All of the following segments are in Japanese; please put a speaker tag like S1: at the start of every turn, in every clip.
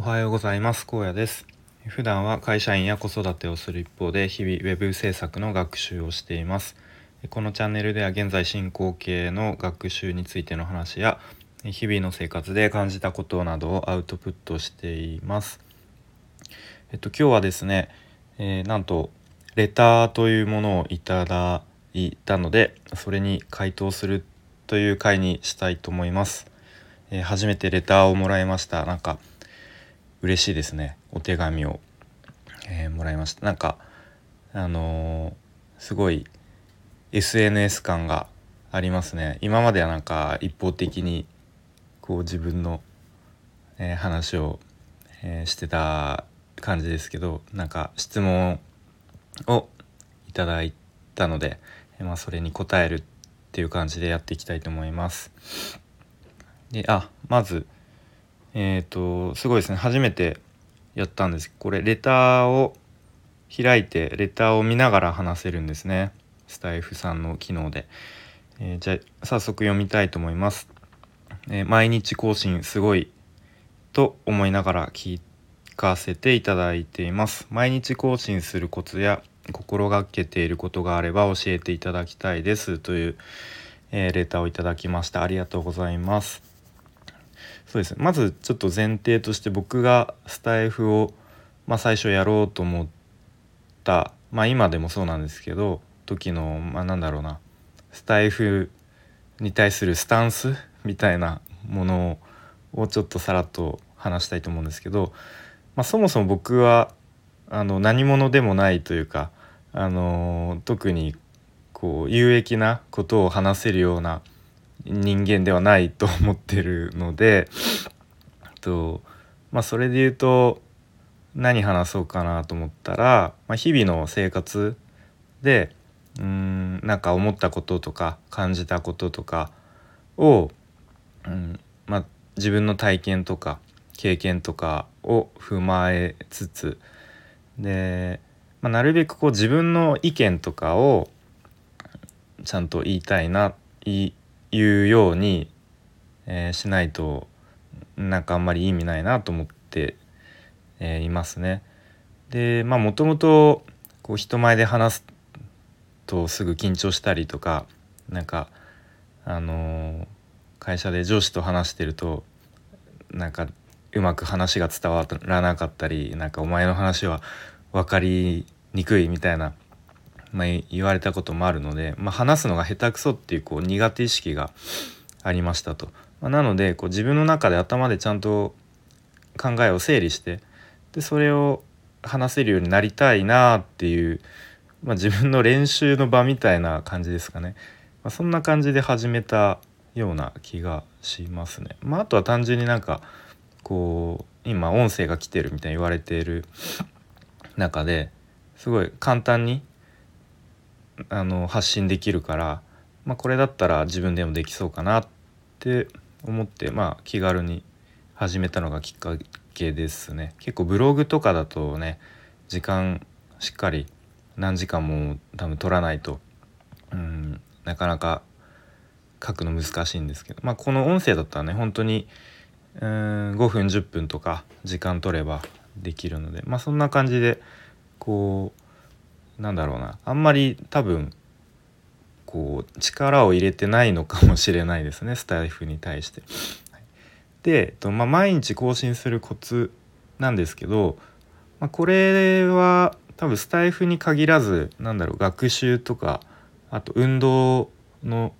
S1: おはようございます。高野です。普段は会社員や子育てをする一方で日々ウェブ制作の学習をしています。このチャンネルでは現在進行形の学習についての話や日々の生活で感じたことなどをアウトプットしています。えっと今日はですね、えー、なんとレターというものをいただいたのでそれに回答するという回にしたいと思います、えー、初めてレターをもらいました。なんか嬉しいですね。お手紙を、えー、もらいました。なんかあのー、すごい SNS 感がありますね。今まではなんか一方的にこう自分の、えー、話を、えしてた感じですけどなんか質問をいただいたので、えまあ、それに答えるっていう感じでやっていきたいと思います。であまずえっ、ー、とすごいですね。初めてやったんです。これレターを開いてレターを見ながら話せるんですね。スタイフさんの機能で、えー、じゃあ早速読みたいと思います、えー、毎日更新すごいと思いながら聞かせていただいています。毎日更新するコツや心がけていることがあれば教えていただきたいです。という、えー、レターをいただきました。ありがとうございます。そうですまずちょっと前提として僕がスタイフを、まあ、最初やろうと思ったまあ今でもそうなんですけど時の、まあ、なんだろうなスタイフに対するスタンスみたいなものをちょっとさらっと話したいと思うんですけど、まあ、そもそも僕はあの何者でもないというか、あの特にこう有益なことを話せるような人間ではないと思ってるのでとまあそれで言うと何話そうかなと思ったら、まあ、日々の生活でうーんなんか思ったこととか感じたこととかを、うんまあ、自分の体験とか経験とかを踏まえつつで、まあ、なるべくこう自分の意見とかをちゃんと言いたいな言い言うように、えー、しないとなんかあんまり意味ないなと思って、えー、いますね。でまあもともとこう人前で話すとすぐ緊張したりとかなんかあのー、会社で上司と話してるとなんかうまく話が伝わらなかったりなんかお前の話は分かりにくいみたいなまあ、言われたこともあるので、まあ、話すのが下手くそっていうこう苦手意識がありましたと。まあ、なのでこう自分の中で頭でちゃんと考えを整理してでそれを話せるようになりたいなっていう、まあ、自分の練習の場みたいな感じですかね。まあ、そんな感じで始めたような気がしますね。まあ、あとは単純になんかこう今音声が来てるみたいに言われている中ですごい簡単にあの発信できるから、まあ、これだったら自分でもできそうかなって思って、まあ、気軽に始めたのがきっかけですね。結構ブログとかだとね時間しっかり何時間も多分取らないと、うん、なかなか書くの難しいんですけど、まあ、この音声だったらね本当にうん5分10分とか時間取ればできるので、まあ、そんな感じでこうなんだろうな。あんまり多分こう力を入れてないのかもしれないですね。スタイフに対して。で、とまあ、毎日更新するコツなんですけど、まあ、これは多分スタイフに限らずなんだろう学習とかあと運動の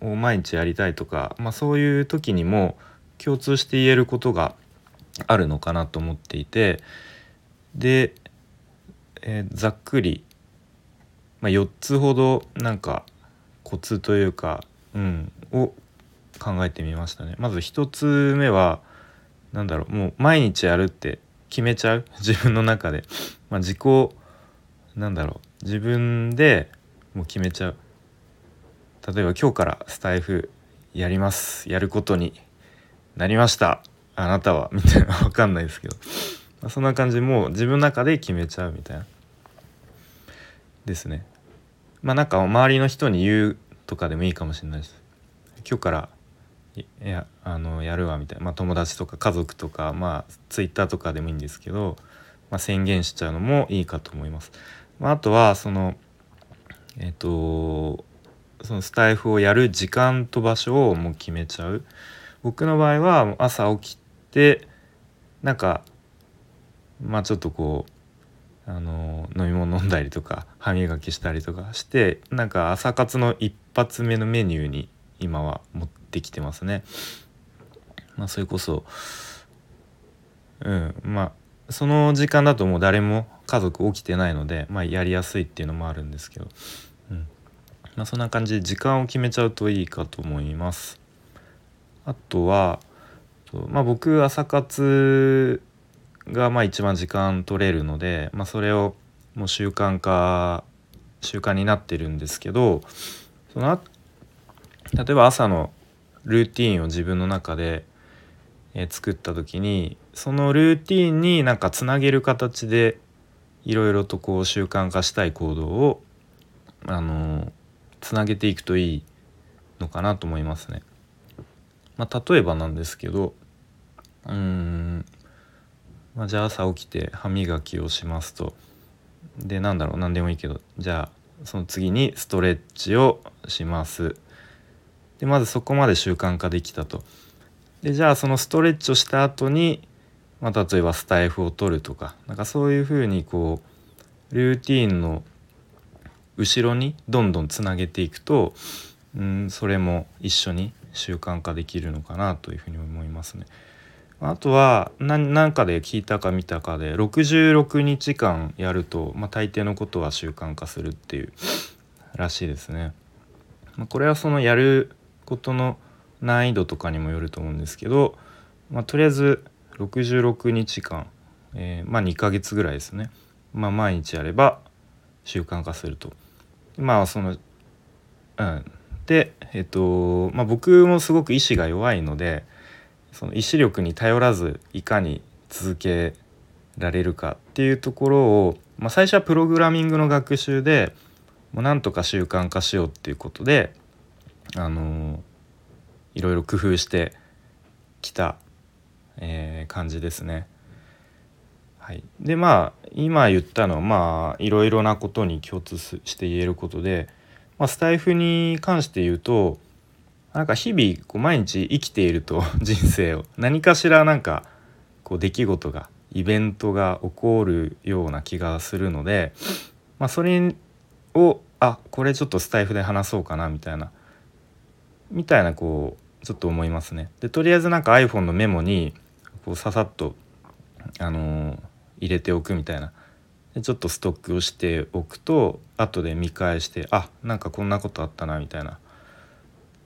S1: を毎日やりたいとか、まあ、そういう時にも共通して言えることがあるのかなと思っていてでえー、ざっくり、まあ、4つほどなんかコツというか、うん、を考えてみましたね。まず1つ目は何だろうもう毎日やるって決めちゃう 自分の中で、まあ、自己なんだろう自分でもう決めちゃう。例えば今日からスタイフやります。やることになりました。あなたは。みたいな分かんないですけど。まあ、そんな感じもう自分の中で決めちゃうみたいな。ですね。まあなんか周りの人に言うとかでもいいかもしれないです。今日からいやあのやるわみたいな、まあ、友達とか家族とかまあツイッターとかでもいいんですけど、まあ、宣言しちゃうのもいいかと思います。まあ、あとはそのえっ、とそのスタイフをやる時間と場所をもう決めちゃう。僕の場合は朝起きてなんかまあちょっとこうあの飲み物飲んだりとか歯磨きしたりとかしてなんか朝活の一発目のメニューに今は持ってきてますね。まあ、それこそうんまあその時間だともう誰も家族起きてないので、まあ、やりやすいっていうのもあるんですけど、うんまあ、そんな感じで時間を決めちゃうといいかと思います。あとは、まあ、僕朝活がまあ一番時間取れるので、まあ、それをもう習慣化習慣になってるんですけどその例えば朝のルーティンを自分の中で、え作った時にそのルーティンになんかつなげる形でいろいろとこう習慣化したい行動をあのつなげていくといいのかなと思いますね。まあ、例えばなんですけどうん、まあ、じゃあ朝起きて歯磨きをしますと。でなんだろう何でもいいけどじゃあその次にストレッチをします。でまずそこまで習慣化できたと。でじゃあそのストレッチをした後にまあ、例えばスタイフを取るとかなんかそういうふうにこうルーティンの後ろにどんどんつなげていくと、うん、それも一緒に習慣化できるのかなというふうに思いますね。あとは何かで聞いたか見たかで66日間やると、まあ、大抵のことは習慣化するっていうらしいですね。まあ、これはそのやることの難易度とかにもよると思うんですけど、まあ、とりあえず66日間、えー、まあ2ヶ月ぐらいですね、まあ、毎日やれば習慣化すると。まあそのうんでえっとまあ僕もすごく意志が弱いのでその意志力に頼らずいかに続けられるかっていうところを、まあ、最初はプログラミングの学習でもうなんとか習慣化しようっていうことであのいろいろ工夫してきたえー、感じですね。はい、でまあ今言ったのはまあいろいろなことに共通して言えることで、まあ、スタイフに関して言うとなんか日々こう毎日生きていると 人生を。何かしらなんかこう出来事がイベントが起こるような気がするので、まあ、それをあこれちょっとスタイフで話そうかなみたいなみたいなこうちょっと思いますね。でとりあえずなんか iPhone のメモにこうささっと、あのー、入れておくみたいな。でちょっとストックをしておくと後で見返してあなんかこんなことあったなみたいな、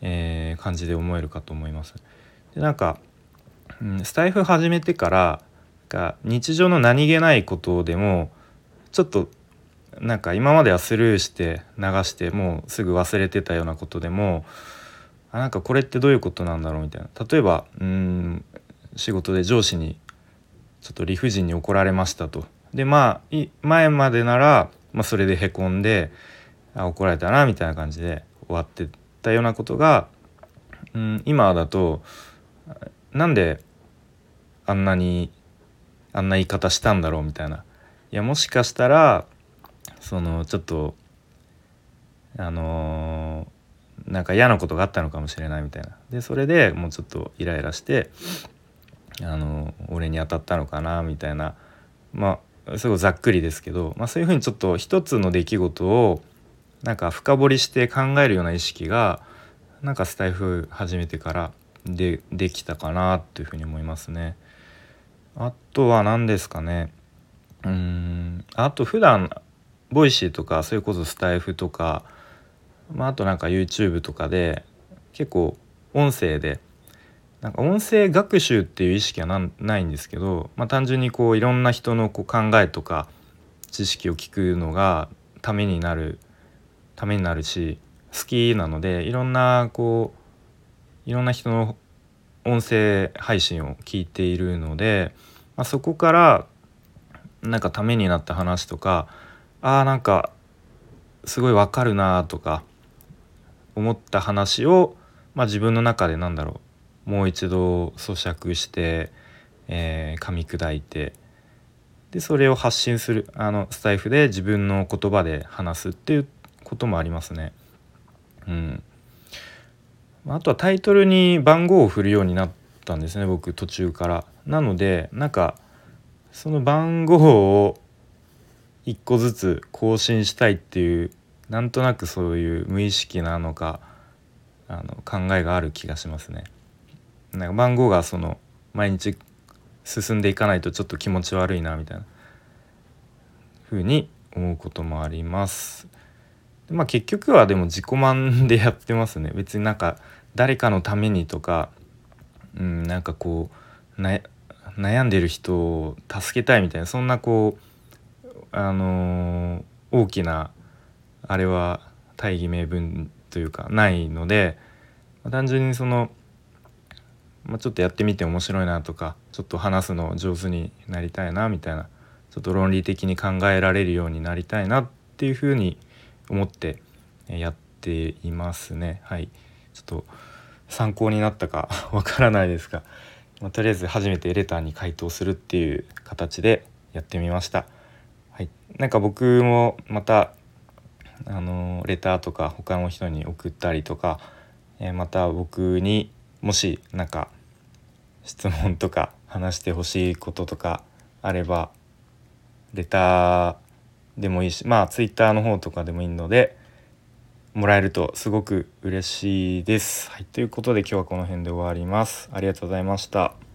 S1: えー、感じで思えるかと思います。でなんか、うん、スタイフ始めてからが日常の何気ないことでもちょっとなんか今まではスルーして流してもうすぐ忘れてたようなことでもあなんかこれってどういうことなんだろう？みたいな例えばうん仕事で上司にちょっと理不尽に怒られましたと。でまあ前までなら、まあ、それでへこんであ怒られたなみたいな感じで終わってたようなことが、うん、今だとなんであんなにあんな言い方したんだろうみたいな。いやもしかしたらそのちょっとあのー、なんか嫌なことがあったのかもしれないみたいな。でそれでもうちょっとイライラしてあの俺に当たったのかなみたいなまあすごいざっくりですけど、まあ、そういうふうにちょっと一つの出来事をなんか深掘りして考えるような意識がなんかスタイフ始めてからでできたかなというふうに思いますね。あとは何ですかねうんあと普段 Voicy とかそれこそスタエフとか、まあ、あとなんか YouTube とかで結構音声でなんか音声学習っていう意識はないんですけど、まあ、単純にこういろんな人のこう考えとか知識を聞くのがためになるためになるし好きなのでいろんなこういろんな人の音声配信を聞いているので、まあ、そこからなんかためになった話とかあーなんかすごいわかるなとか思った話を、まあ、自分の中でなんだろうもう一度咀嚼して、えー、噛み砕いてでそれを発信するあのスタイフで自分の言葉で話すっていうこともありますね。うん、あとはタイトルに番号を振るようになったんですね僕途中から。なのでなんかその番号を一個ずつ更新したいっていうなんとなくそういう無意識なのかあの考えがある気がしますね。なんか番号がその毎日進んでいかないとちょっと気持ち悪いなみたいな風に思うこともあります。まあ結局はでも自己満でやってますね。別になんか誰かのためにとか、うん、なんかこう悩んでる人を助けたいみたいなそんなこうあのー、大きなあれは大義名分というかないので、まあ、単純にその、まあ、ちょっとやってみて面白いなとかちょっと話すの上手になりたいなみたいなちょっと論理的に考えられるようになりたいなっていうふうに思ってやっていますね。はいちょっと参考になったか わからないですが、まあ、とりあえず初めてレターに回答するっていう形でやってみました。はい、なんか僕もまたあのレターとか他の人に送ったりとか、えー、また僕にもし何か質問とか話してほしいこととかあればレターでもいいしまあツイッターの方とかでもいいのでもらえるとすごく嬉しいです。はい、ということで今日はこの辺で終わります。ありがとうございました。